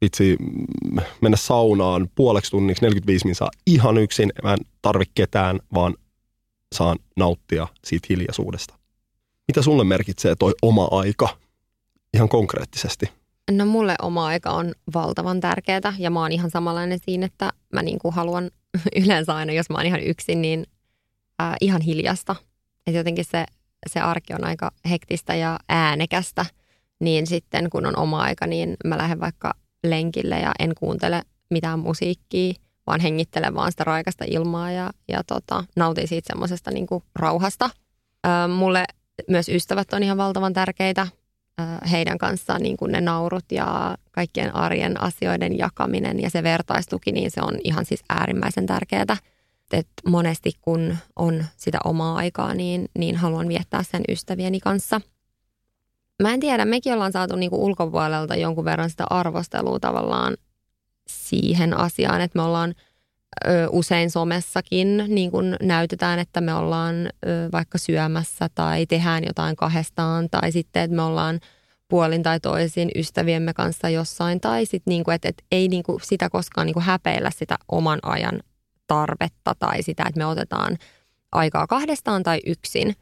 vitsi mm, mennä saunaan puoleksi tunniksi 45 minsaa ihan yksin. Mä en tarvi ketään, vaan saan nauttia siitä hiljaisuudesta. Mitä sulle merkitsee toi oma aika ihan konkreettisesti? No mulle oma aika on valtavan tärkeää ja mä oon ihan samanlainen siinä, että mä niin kuin haluan yleensä aina, jos mä oon ihan yksin, niin ää, ihan hiljasta. Että jotenkin se, se arki on aika hektistä ja äänekästä, niin sitten kun on oma aika, niin mä lähden vaikka lenkille ja en kuuntele mitään musiikkia, vaan hengittelen vaan sitä raikasta ilmaa ja, ja tota, nautin siitä semmoisesta niin rauhasta. Ää, mulle myös ystävät on ihan valtavan tärkeitä heidän kanssaan niin kuin ne naurut ja kaikkien arjen asioiden jakaminen ja se vertaistuki, niin se on ihan siis äärimmäisen tärkeää. Et monesti kun on sitä omaa aikaa, niin, niin haluan viettää sen ystävieni kanssa. Mä en tiedä, mekin ollaan saatu niin kuin ulkopuolelta jonkun verran sitä arvostelua tavallaan siihen asiaan, että me ollaan ö, usein somessakin niin kun näytetään, että me ollaan ö, vaikka syömässä tai tehdään jotain kahdestaan tai sitten, että me ollaan puolin tai toisin ystäviemme kanssa jossain tai sitten niin kuin, että, että ei niin kuin sitä koskaan niin kuin häpeillä sitä oman ajan tarvetta tai sitä, että me otetaan aikaa kahdestaan tai yksin.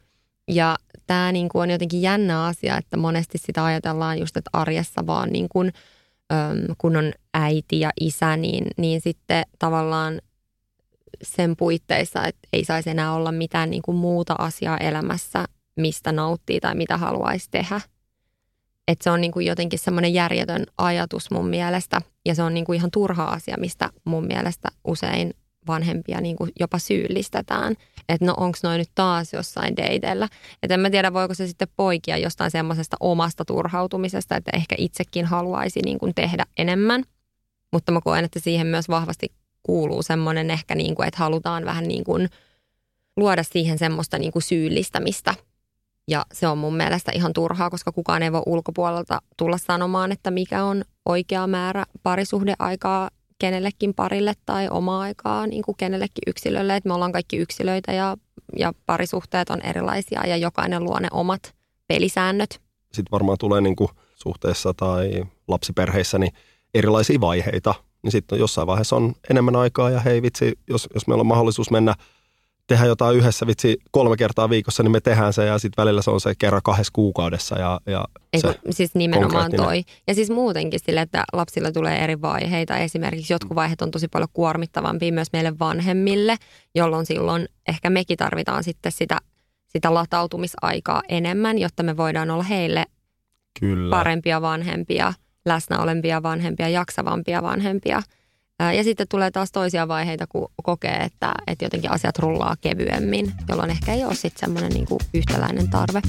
Ja tämä niin kuin on jotenkin jännä asia, että monesti sitä ajatellaan just, että arjessa vaan niin kuin, kun on äiti ja isä, niin, niin sitten tavallaan sen puitteissa, että ei saisi enää olla mitään niin kuin muuta asiaa elämässä, mistä nauttii tai mitä haluaisi tehdä. Että se on niin kuin jotenkin semmoinen järjetön ajatus mun mielestä ja se on niin kuin ihan turha asia, mistä mun mielestä usein vanhempia niin kuin jopa syyllistetään. Että no onko noin nyt taas jossain dateilla. Että en mä tiedä, voiko se sitten poikia jostain semmoisesta omasta turhautumisesta, että ehkä itsekin haluaisi niin kuin tehdä enemmän. Mutta mä koen, että siihen myös vahvasti kuuluu semmoinen ehkä, niin kuin, että halutaan vähän niin kuin luoda siihen semmoista niin kuin syyllistämistä. Ja se on mun mielestä ihan turhaa, koska kukaan ei voi ulkopuolelta tulla sanomaan, että mikä on oikea määrä parisuhdeaikaa kenellekin parille tai omaa aikaa niin kuin kenellekin yksilölle. Että me ollaan kaikki yksilöitä ja, ja parisuhteet on erilaisia ja jokainen luo ne omat pelisäännöt. Sitten varmaan tulee niin kuin suhteessa tai lapsiperheissä niin erilaisia vaiheita. Niin sitten jossain vaiheessa on enemmän aikaa ja hei vitsi, jos, jos meillä on mahdollisuus mennä tehdä jotain yhdessä vitsi kolme kertaa viikossa, niin me tehdään se ja sitten välillä se on se kerran kahdessa kuukaudessa ja, ja Eiku, se siis nimenomaan toi. Ja siis muutenkin sille, että lapsilla tulee eri vaiheita. Esimerkiksi jotkut vaiheet on tosi paljon kuormittavampia myös meille vanhemmille, jolloin silloin ehkä mekin tarvitaan sitten sitä, sitä latautumisaikaa enemmän, jotta me voidaan olla heille Kyllä. parempia vanhempia, läsnä olempia vanhempia, jaksavampia vanhempia. Ja sitten tulee taas toisia vaiheita, kun kokee, että, että jotenkin asiat rullaa kevyemmin, jolloin ehkä ei ole sitten semmoinen niin yhtäläinen tarve.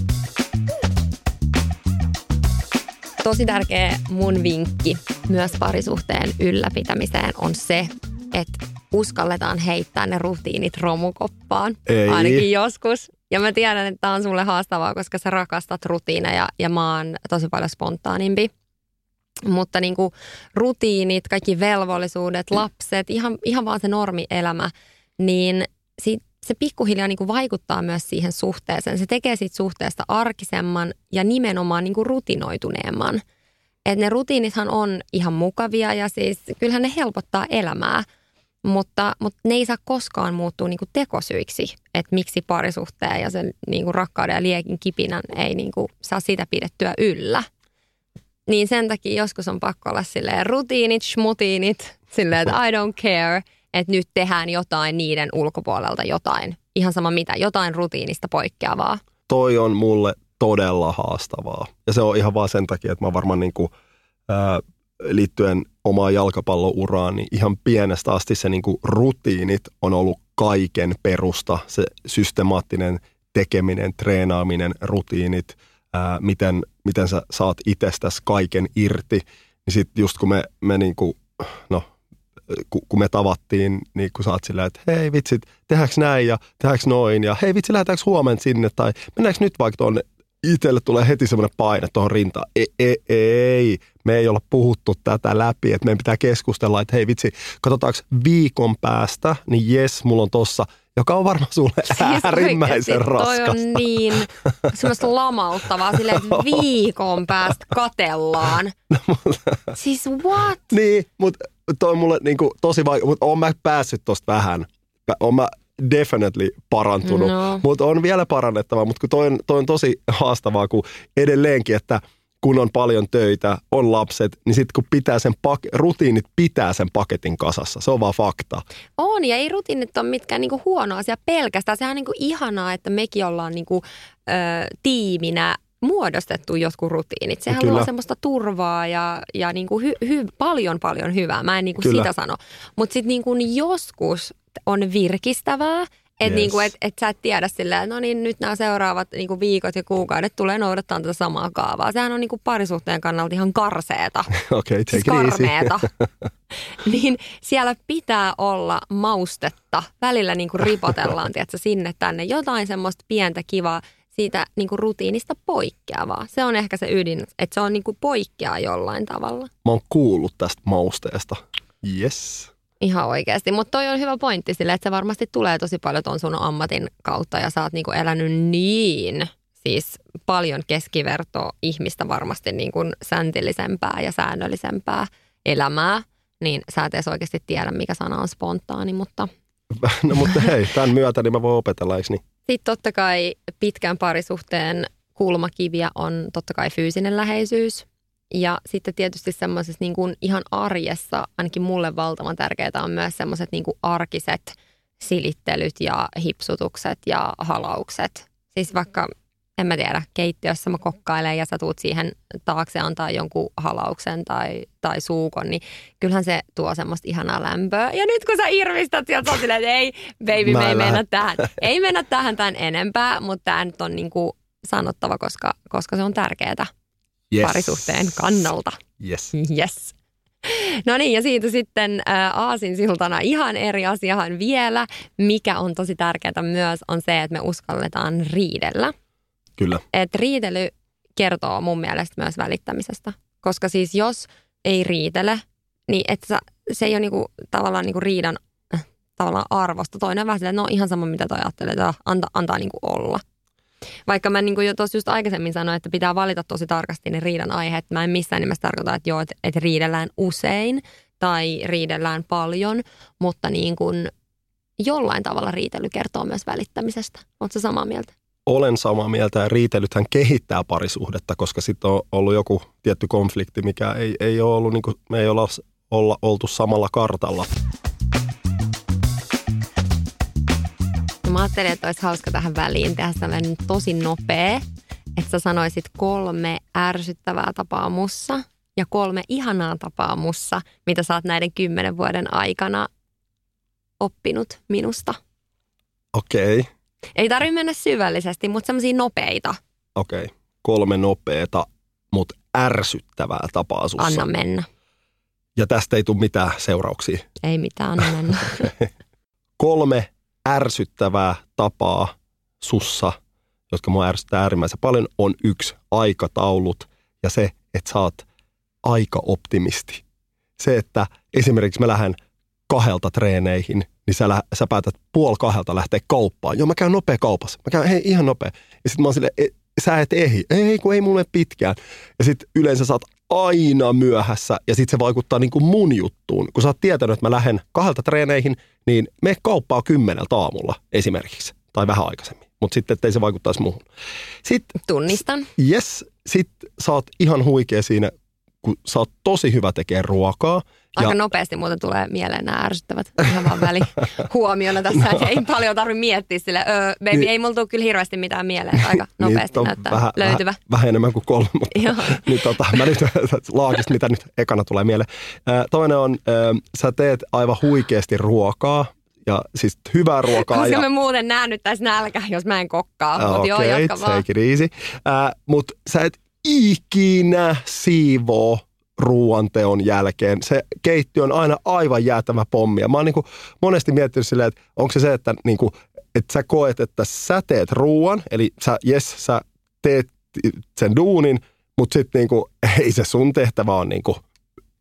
Tosi tärkeä mun vinkki myös parisuhteen ylläpitämiseen on se, että uskalletaan heittää ne rutiinit romukoppaan. Ei. Ainakin joskus. Ja mä tiedän, että tämä on sulle haastavaa, koska sä rakastat rutiineja ja mä oon tosi paljon spontaanimpi. Mutta niin kuin rutiinit, kaikki velvollisuudet, lapset, ihan, ihan vaan se normielämä, niin se pikkuhiljaa niin kuin vaikuttaa myös siihen suhteeseen. Se tekee siitä suhteesta arkisemman ja nimenomaan niin kuin rutinoituneemman. Et ne rutiinithan on ihan mukavia ja siis kyllähän ne helpottaa elämää, mutta, mutta ne ei saa koskaan muuttua niin kuin tekosyiksi, että miksi parisuhteen ja sen niin kuin rakkauden ja liekin kipinän ei niin kuin saa sitä pidettyä yllä. Niin sen takia joskus on pakko olla silleen rutiinit, schmutiinit, silleen, että I don't care, että nyt tehdään jotain niiden ulkopuolelta jotain. Ihan sama mitä, jotain rutiinista poikkeavaa. Toi on mulle todella haastavaa. Ja se on ihan vaan sen takia, että mä varmaan niin kuin, ää, liittyen omaan jalkapallouraan, niin ihan pienestä asti se niin kuin rutiinit on ollut kaiken perusta. Se systemaattinen tekeminen, treenaaminen, rutiinit, ää, miten, miten sä saat itsestäsi kaiken irti. Niin sitten just kun me, me niin kuin, no, kun me tavattiin, niin kun sä oot silleen, että hei vitsit, tehdäänkö näin ja tehdäänkö noin ja hei vitsi, lähdetäänkö huomenna sinne tai mennäänkö nyt vaikka tuonne itselle tulee heti semmoinen paine tuohon rintaan. Ei, ei, ei, me ei olla puhuttu tätä läpi, että meidän pitää keskustella, että hei vitsi, katsotaanko viikon päästä, niin jes, mulla on tossa, joka on varmaan sulle siis äärimmäisen raskasta. Toi on niin semmoista lamauttavaa silleen, että viikon päästä katellaan. No, mutta, siis what? Niin, mutta toi on mulle niin kuin, tosi vaikea, mutta oon mä päässyt tosta vähän. Oon mä definitely parantunut, no. mutta on vielä parannettava, mutta kun toi on, toi on tosi haastavaa, kun edelleenkin, että kun on paljon töitä, on lapset, niin sitten kun pitää sen pak- rutiinit pitää sen paketin kasassa. Se on vaan fakta. On, ja ei rutiinit ole mitkään niinku huono asia pelkästään. Sehän on niinku ihanaa, että mekin ollaan niinku, ö, tiiminä muodostettu jotkut rutiinit. Sehän Kyllä. luo semmoista turvaa ja, ja niinku hy, hy, paljon paljon hyvää. Mä en niinku sitä sano. Mutta sitten niinku joskus on virkistävää, että yes. niinku, et, et sä et tiedä silleen, no niin nyt nämä seuraavat niinku viikot ja kuukaudet tulee noudattaa tätä samaa kaavaa. Sehän on niinku parisuhteen kannalta ihan karseeta. Okei, okay, siis karmeeta. niin siellä pitää olla maustetta. Välillä niinku ripotellaan, tiedätkö, sinne tänne. Jotain semmoista pientä kivaa siitä niinku rutiinista poikkeavaa. Se on ehkä se ydin, että se on niinku poikkeaa jollain tavalla. Mä oon kuullut tästä mausteesta. Yes. Ihan oikeasti, mutta toi on hyvä pointti sille, että se varmasti tulee tosi paljon ton sun ammatin kautta ja sä oot niinku elänyt niin siis paljon keskiverto ihmistä varmasti niin kuin säntillisempää ja säännöllisempää elämää, niin sä et edes oikeasti tiedä, mikä sana on spontaani, mutta... No mutta hei, tämän myötä niin mä voin opetella, eikö niin? Sitten totta kai pitkän parisuhteen kulmakiviä on totta kai fyysinen läheisyys. Ja sitten tietysti semmoisessa niin kuin ihan arjessa, ainakin mulle valtavan tärkeää on myös semmoiset niin kuin arkiset silittelyt ja hipsutukset ja halaukset. Siis vaikka, en mä tiedä, keittiössä mä kokkailen ja sä tuut siihen taakse antaa jonkun halauksen tai, tai suukon, niin kyllähän se tuo semmoista ihanaa lämpöä. Ja nyt kun sä irvistät sieltä, sä silleen, että ei, baby, me ei mennä tähän. Ei mennä tähän tämän enempää, mutta tämä nyt on niin kuin sanottava, koska, koska se on tärkeää yes. parisuhteen kannalta. Yes. Yes. No niin, ja siitä sitten Aasin siltana ihan eri asiahan vielä, mikä on tosi tärkeää myös, on se, että me uskalletaan riidellä. Kyllä. Et riidely kertoo mun mielestä myös välittämisestä. Koska siis jos ei riitele, niin et sä, se ei ole niinku, tavallaan niinku riidan äh, tavallaan arvosta. Toinen vähän silleen, no ihan sama mitä toi ajattelee, että anta, antaa niinku olla. Vaikka mä niin kuin jo tuossa just aikaisemmin sanoin, että pitää valita tosi tarkasti ne riidan aiheet. Mä en missään nimessä tarkoita, että joo, että, että riidellään usein tai riidellään paljon, mutta niin kuin jollain tavalla riitely kertoo myös välittämisestä. Oletko samaa mieltä? Olen samaa mieltä ja riitelythän kehittää parisuhdetta, koska sitten on ollut joku tietty konflikti, mikä ei, ei ole ollut, niin kuin, me ei olla, olla oltu samalla kartalla. Mä ajattelin, että olisi hauska tähän väliin tehdä sellainen tosi nopea, että sä sanoisit kolme ärsyttävää tapaa mussa ja kolme ihanaa tapaa mussa, mitä sä oot näiden kymmenen vuoden aikana oppinut minusta. Okei. Okay. Ei tarvitse mennä syvällisesti, mutta semmoisia nopeita. Okei. Okay. Kolme nopeata, mutta ärsyttävää tapaa sussa. Anna mennä. Ja tästä ei tule mitään seurauksia. Ei mitään, anna mennä. Kolme ärsyttävää tapaa sussa, jotka mua ärsyttää äärimmäisen paljon, on yksi aikataulut ja se, että sä oot aika-optimisti. Se, että esimerkiksi mä lähden kahdelta treeneihin, niin sä, lä- sä päätät puoli kahdelta lähteä kauppaan. Joo, mä käyn nopea kaupassa. Mä käyn, hei, ihan nopea. Ja sitten mä oon silleen, "E- sä et ehdi. Ei, kun ei mulle pitkään. Ja sitten yleensä sä oot aina myöhässä ja sitten se vaikuttaa niin kuin mun juttuun. Kun sä oot tietänyt, että mä lähden kahdelta treeneihin, niin me kauppaa kymmeneltä aamulla esimerkiksi. Tai vähän aikaisemmin. Mutta sitten, ettei se vaikuttaisi muuhun. Sitten Tunnistan. Yes, sit sä oot ihan huikea siinä, kun sä oot tosi hyvä tekee ruokaa. Aika nopeasti muuten tulee mieleen nämä ärsyttävät ihan vaan väli huomiona tässä, että ei paljon tarvitse miettiä sille, öö, baby, Niin. ei mulla tule kyllä hirveästi mitään mieleen, aika Niitä nopeasti on näyttää vähän, löytyvä. Vähän, vähän enemmän kuin kolme, mutta Joo. niin tota, mä nyt laakista, mitä nyt ekana tulee mieleen. Toinen on, sä teet aivan huikeasti ruokaa, ja siis hyvää ruokaa. Koska ja, me muuten näännyttäisi nälkä, jos mä en kokkaa. Okei, joo, jatka vaan. take it easy. Ää, Mutta sä et ikinä siivoo ruoanteon jälkeen. Se keittiö on aina aivan jäätävä pommi. Ja mä oon niinku monesti miettinyt silleen, että onko se se, että niinku, että sä koet, että sä teet ruoan, eli sä, yes, sä teet sen duunin, mutta sitten niinku, ei se sun tehtävä on niinku,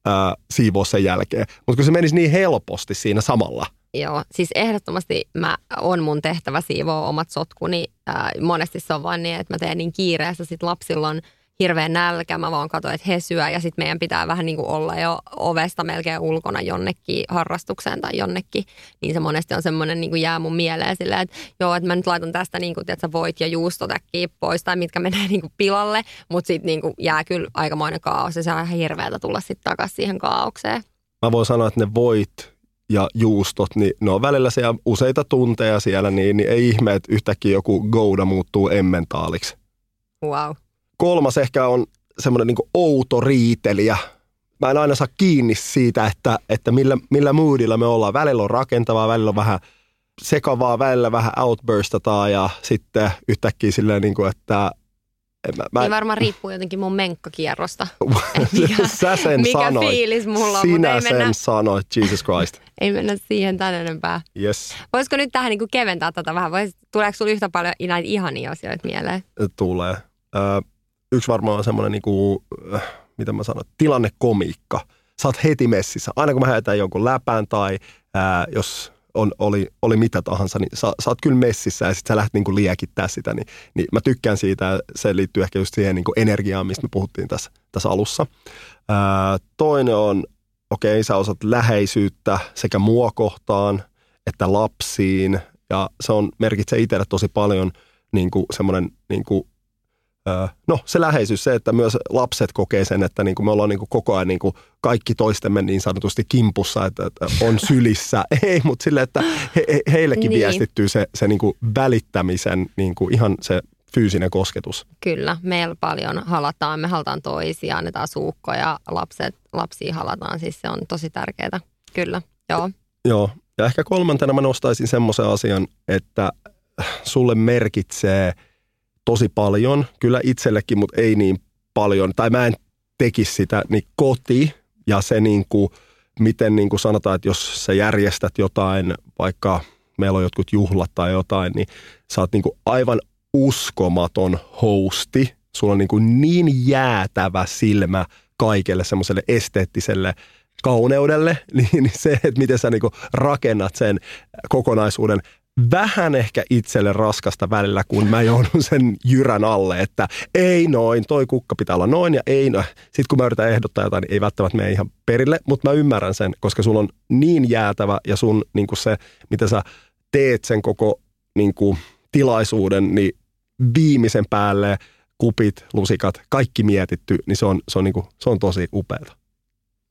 ää, siivoa sen jälkeen. Mutta kun se menisi niin helposti siinä samalla. Joo, siis ehdottomasti mä on mun tehtävä siivoa omat sotkuni. Ää, monesti se on vaan niin, että mä teen niin kiireessä, sit lapsilla on hirveä nälkä, mä vaan katsoin, että he syö ja sitten meidän pitää vähän niin kuin olla jo ovesta melkein ulkona jonnekin harrastukseen tai jonnekin, niin se monesti on semmoinen niin kuin jää mun mieleen silleen, että joo, että mä nyt laitan tästä niin kuin, tiedätkö, voit ja juustotäkkiä pois tai mitkä menee niin kuin pilalle, mutta sitten niin kuin jää kyllä aikamoinen kaos ja se on ihan hirveätä tulla sitten takaisin siihen kaaukseen. mä voin sanoa, että ne voit ja juustot, niin ne on välillä siellä useita tunteja siellä, niin, niin ei ihme, että yhtäkkiä joku Gouda muuttuu emmentaaliksi. Wow. Kolmas ehkä on semmoinen niin outo riitelijä. Mä en aina saa kiinni siitä, että, että millä, millä moodilla me ollaan. Välillä on rakentavaa, välillä on vähän sekavaa, välillä vähän outburstataan ja sitten yhtäkkiä silleen, niin kuin, että mä, mä, Niin varmaan riippuu jotenkin mun menkkakierrosta. mikä- Sä sen mikä sanoit. fiilis mulla on, Sinä mutta ei sen mennä, sanoit, Jesus Christ. ei mennä siihen tän enempää. Yes, Voisiko nyt tähän niin keventää tätä vähän? Vois, tuleeko sinulla yhtä paljon näitä ihania asioita mieleen? tulee. Ö, yksi varmaan on semmoinen, niin kuin, äh, mitä mä sanon, tilannekomiikka. Sä oot heti messissä. Aina kun mä heitän jonkun läpään tai ää, jos on, oli, oli mitä tahansa, niin sä, sä oot kyllä messissä ja sit sä lähdet niin kuin liekittää sitä. Niin, niin mä tykkään siitä se liittyy ehkä just siihen niin kuin energiaan, mistä me puhuttiin tässä, tässä alussa. Ää, toinen on, okei, okay, sä osat läheisyyttä sekä mua kohtaan että lapsiin ja se on, merkitsee itselle tosi paljon niin kuin semmoinen niin kuin, no se läheisyys, se, että myös lapset kokee sen, että niin kuin me ollaan niin kuin koko ajan niin kuin kaikki toistemme niin sanotusti kimpussa, että, että on sylissä. Ei, mutta sille, että he, he, heillekin Niin. viestittyy se, se niin kuin välittämisen niin kuin ihan se fyysinen kosketus. Kyllä, meillä paljon halataan, me halataan toisia, annetaan suukkoja, lapset, lapsia halataan, siis se on tosi tärkeää. Kyllä, joo. Joo, ja ehkä kolmantena mä nostaisin semmoisen asian, että sulle merkitsee tosi paljon, kyllä itsellekin, mutta ei niin paljon, tai mä en tekisi sitä, niin koti ja se niin kuin, miten niin kuin sanotaan, että jos sä järjestät jotain, vaikka meillä on jotkut juhlat tai jotain, niin sä oot niin kuin aivan uskomaton hosti. Sulla on niin, kuin niin jäätävä silmä kaikelle semmoiselle esteettiselle kauneudelle, niin se, että miten sä niin kuin rakennat sen kokonaisuuden vähän ehkä itselle raskasta välillä, kun mä joudun sen jyrän alle, että ei noin, toi kukka pitää olla noin ja ei noin. Sitten kun mä yritän ehdottaa jotain, niin ei välttämättä mene ihan perille, mutta mä ymmärrän sen, koska sulla on niin jäätävä ja sun niin kuin se, mitä sä teet sen koko niin kuin, tilaisuuden, niin viimeisen päälle kupit, lusikat, kaikki mietitty, niin se on, se on, niin kuin, se on tosi upeata.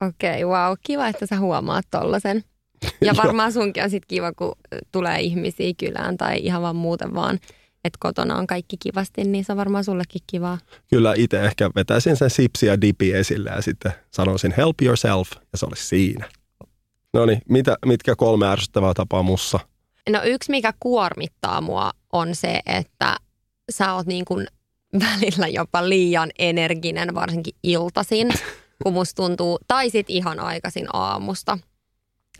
Okei, okay, wow, kiva, että sä huomaat tollasen. Ja varmaan sunkin on sit kiva, kun tulee ihmisiä kylään tai ihan vaan muuten vaan, että kotona on kaikki kivasti, niin se on varmaan sullekin kivaa. Kyllä itse ehkä vetäisin sen sipsi ja dipi esille ja sitten sanoisin help yourself ja se olisi siinä. No niin, mitkä kolme ärsyttävää tapaa mussa? No yksi, mikä kuormittaa mua, on se, että sä oot niin kuin välillä jopa liian energinen, varsinkin iltasin, kun musta tuntuu, tai sit ihan aikaisin aamusta.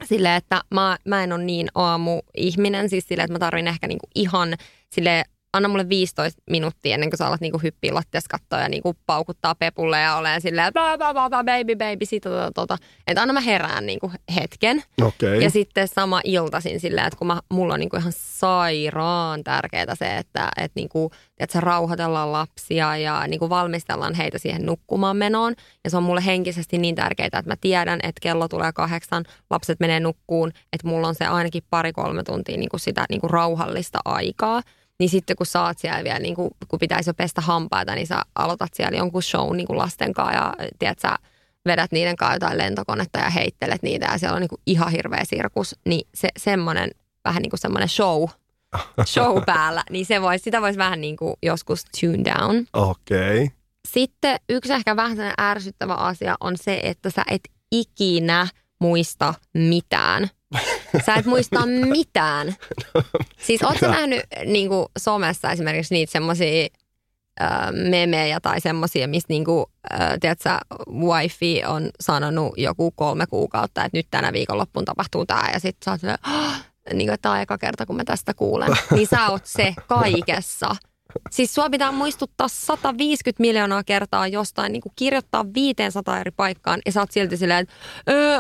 Silleen, että mä, mä en ole niin aamuihminen, siis silleen, että mä tarvin ehkä niinku ihan sille anna mulle 15 minuuttia ennen kuin sä alat niinku hyppiä lattias kattoa ja niinku paukuttaa pepulle ja olen silleen bla, bla, bla, bla, baby, baby, sitä, tota, tota. Että anna mä herään niinku hetken. Okei. Ja sitten sama iltasin silleen, että kun mä, mulla on niinku ihan sairaan tärkeää se, että et niinku, että se rauhoitellaan lapsia ja niinku valmistellaan heitä siihen nukkumaan menoon. Ja se on mulle henkisesti niin tärkeää, että mä tiedän, että kello tulee kahdeksan, lapset menee nukkuun, että mulla on se ainakin pari-kolme tuntia niinku sitä niinku rauhallista aikaa. Niin sitten kun oot siellä vielä, niin kun, kun pitäisi jo pestä hampaita, niin sä aloitat siellä jonkun show niin lasten kanssa ja tiedät, sä vedät niiden kanssa jotain lentokonetta ja heittelet niitä ja siellä on niin kuin ihan hirveä sirkus. Niin se semmoinen vähän niin kuin semmoinen show, show päällä, niin se vois, sitä voisi vähän niin kuin joskus tune down. Okei. Sitten yksi ehkä vähän ärsyttävä asia on se, että sä et ikinä muista mitään. Sä et muista mitään. Siis ootko nähnyt niin kuin somessa esimerkiksi niitä semmoisia memejä tai semmoisia, missä niinku, tiedätkö, wifi on sanonut joku kolme kuukautta, että nyt tänä viikonloppuun tapahtuu tämä ja sitten sä oot niin kuin, tämä on eka kerta, kun mä tästä kuulen. Niin sä oot se kaikessa. Siis sua pitää muistuttaa 150 miljoonaa kertaa jostain, niin kuin kirjoittaa 500 eri paikkaan ja sä oot silti silleen, että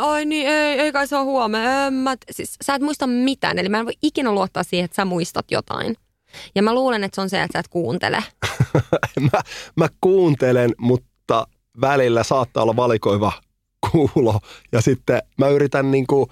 ai niin, ei, ei kai se ole huomenna. Siis, sä et muista mitään, eli mä en voi ikinä luottaa siihen, että sä muistat jotain. Ja mä luulen, että se on se, että sä et kuuntele. mä, mä kuuntelen, mutta välillä saattaa olla valikoiva kuulo. Ja sitten mä yritän niinku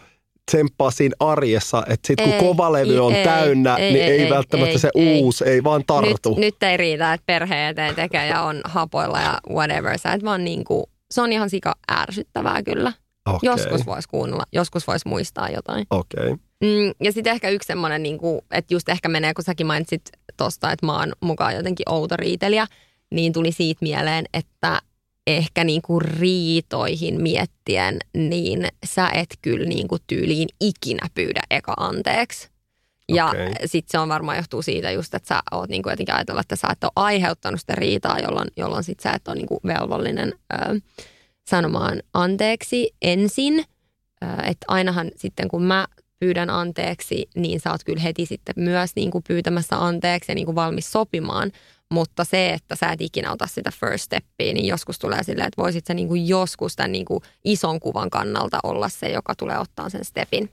tsemppaa siinä arjessa, että sitten kun Ei, kova levy ei, on ei, täynnä, ei, niin ei, ei, välttämättä ei, se ei. uusi ei vaan tartu. Nyt, nyt ei riitä, että perhe eteen tekee ja on hapoilla ja whatever. Sä et vaan niinku, se on ihan sika ärsyttävää kyllä. Okei. Joskus voisi kuunnella, joskus voisi muistaa jotain. Okei. Okay. Mm, ja sitten ehkä yksi semmoinen, niin kuin, että just ehkä menee, kun säkin mainitsit tosta, että mä oon mukaan jotenkin outo riitelijä, niin tuli siitä mieleen, että ehkä niin kuin riitoihin miettien, niin sä et kyllä niin kuin tyyliin ikinä pyydä eka anteeksi. Ja Okei. sitten se on varmaan johtuu siitä just, että sä oot niin kuin jotenkin ajatellut, että sä et ole aiheuttanut sitä riitaa, jolloin, jolloin sit sä et ole niin kuin velvollinen ö, sanomaan anteeksi ensin. Että ainahan sitten kun mä pyydän anteeksi, niin sä oot kyllä heti sitten myös niin kuin pyytämässä anteeksi ja niin kuin valmis sopimaan. Mutta se, että sä et ikinä ota sitä first steppia, niin joskus tulee silleen, että voisit sä niin kuin joskus tämän niin kuin ison kuvan kannalta olla se, joka tulee ottaa sen stepin.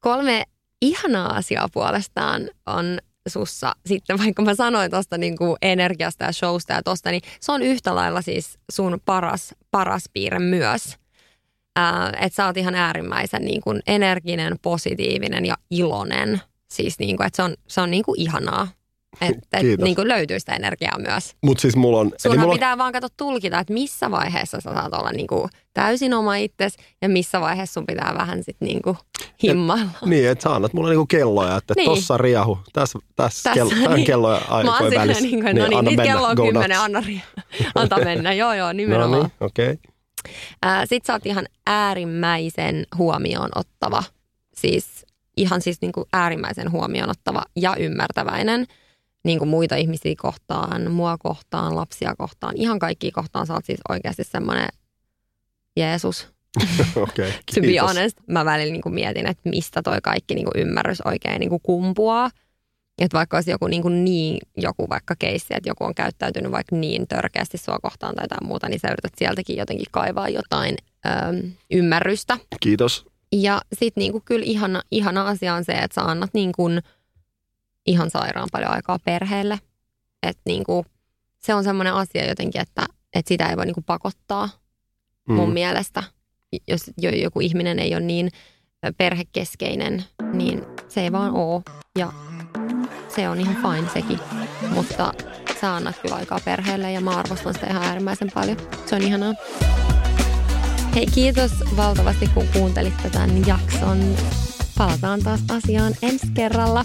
Kolme ihanaa asiaa puolestaan on sussa sitten, vaikka mä sanoin tuosta niin kuin energiasta ja showsta ja tosta, niin se on yhtä lailla siis sun paras, paras piirre myös. Ää, että sä oot ihan äärimmäisen niin kuin energinen, positiivinen ja iloinen. Siis niin kuin, että se on, se on niin kuin ihanaa. Että et, Kiitos. niin kuin löytyy sitä energiaa myös. Mutta siis mulla on... Sunhan mulla pitää vaan katsoa tulkita, että missä vaiheessa sä saat olla niin kuin täysin oma itsesi ja missä vaiheessa sun pitää vähän sitten niin kuin himmailla. Niin, että sä annat mulle niinku kelloja, että Niin. tossa riahu, tässä, tässä, Tässä, kello, niin. kelloja aikojen silleen, välissä. niin kuin, no niin, anna nyt mennä, kello on kymmenen, anna, anta mennä. Joo, joo, No nimenomaan. niin, okei. Okay. Sitten sä oot ihan äärimmäisen huomioon ottava. Siis ihan siis niin kuin äärimmäisen huomioon ottava ja ymmärtäväinen niin kuin muita ihmisiä kohtaan, mua kohtaan, lapsia kohtaan, ihan kaikkia kohtaan. Sä oot siis oikeasti semmoinen Jeesus. Okei, To be honest, mä välillä niin kuin mietin, että mistä toi kaikki niin kuin ymmärrys oikein niin kuin kumpuaa. Että vaikka olisi joku niin, kuin niin joku vaikka keissi, että joku on käyttäytynyt vaikka niin törkeästi sua kohtaan tai jotain muuta, niin sä yrität sieltäkin jotenkin kaivaa jotain äm, ymmärrystä. Kiitos. Ja sitten niinku kyllä ihana, ihana asia on se, että sä annat niinku ihan sairaan paljon aikaa perheelle. Että niinku, se on semmoinen asia jotenkin, että, että sitä ei voi niinku pakottaa mm. mun mielestä. Jos jo, joku ihminen ei ole niin perhekeskeinen, niin se ei vaan oo. Ja se on ihan fine sekin. Mutta sä annat kyllä aikaa perheelle ja mä arvostan sitä ihan äärimmäisen paljon. Se on ihanaa. Hei, kiitos valtavasti kun kuuntelitte tämän jakson. Palataan taas asiaan ensi kerralla.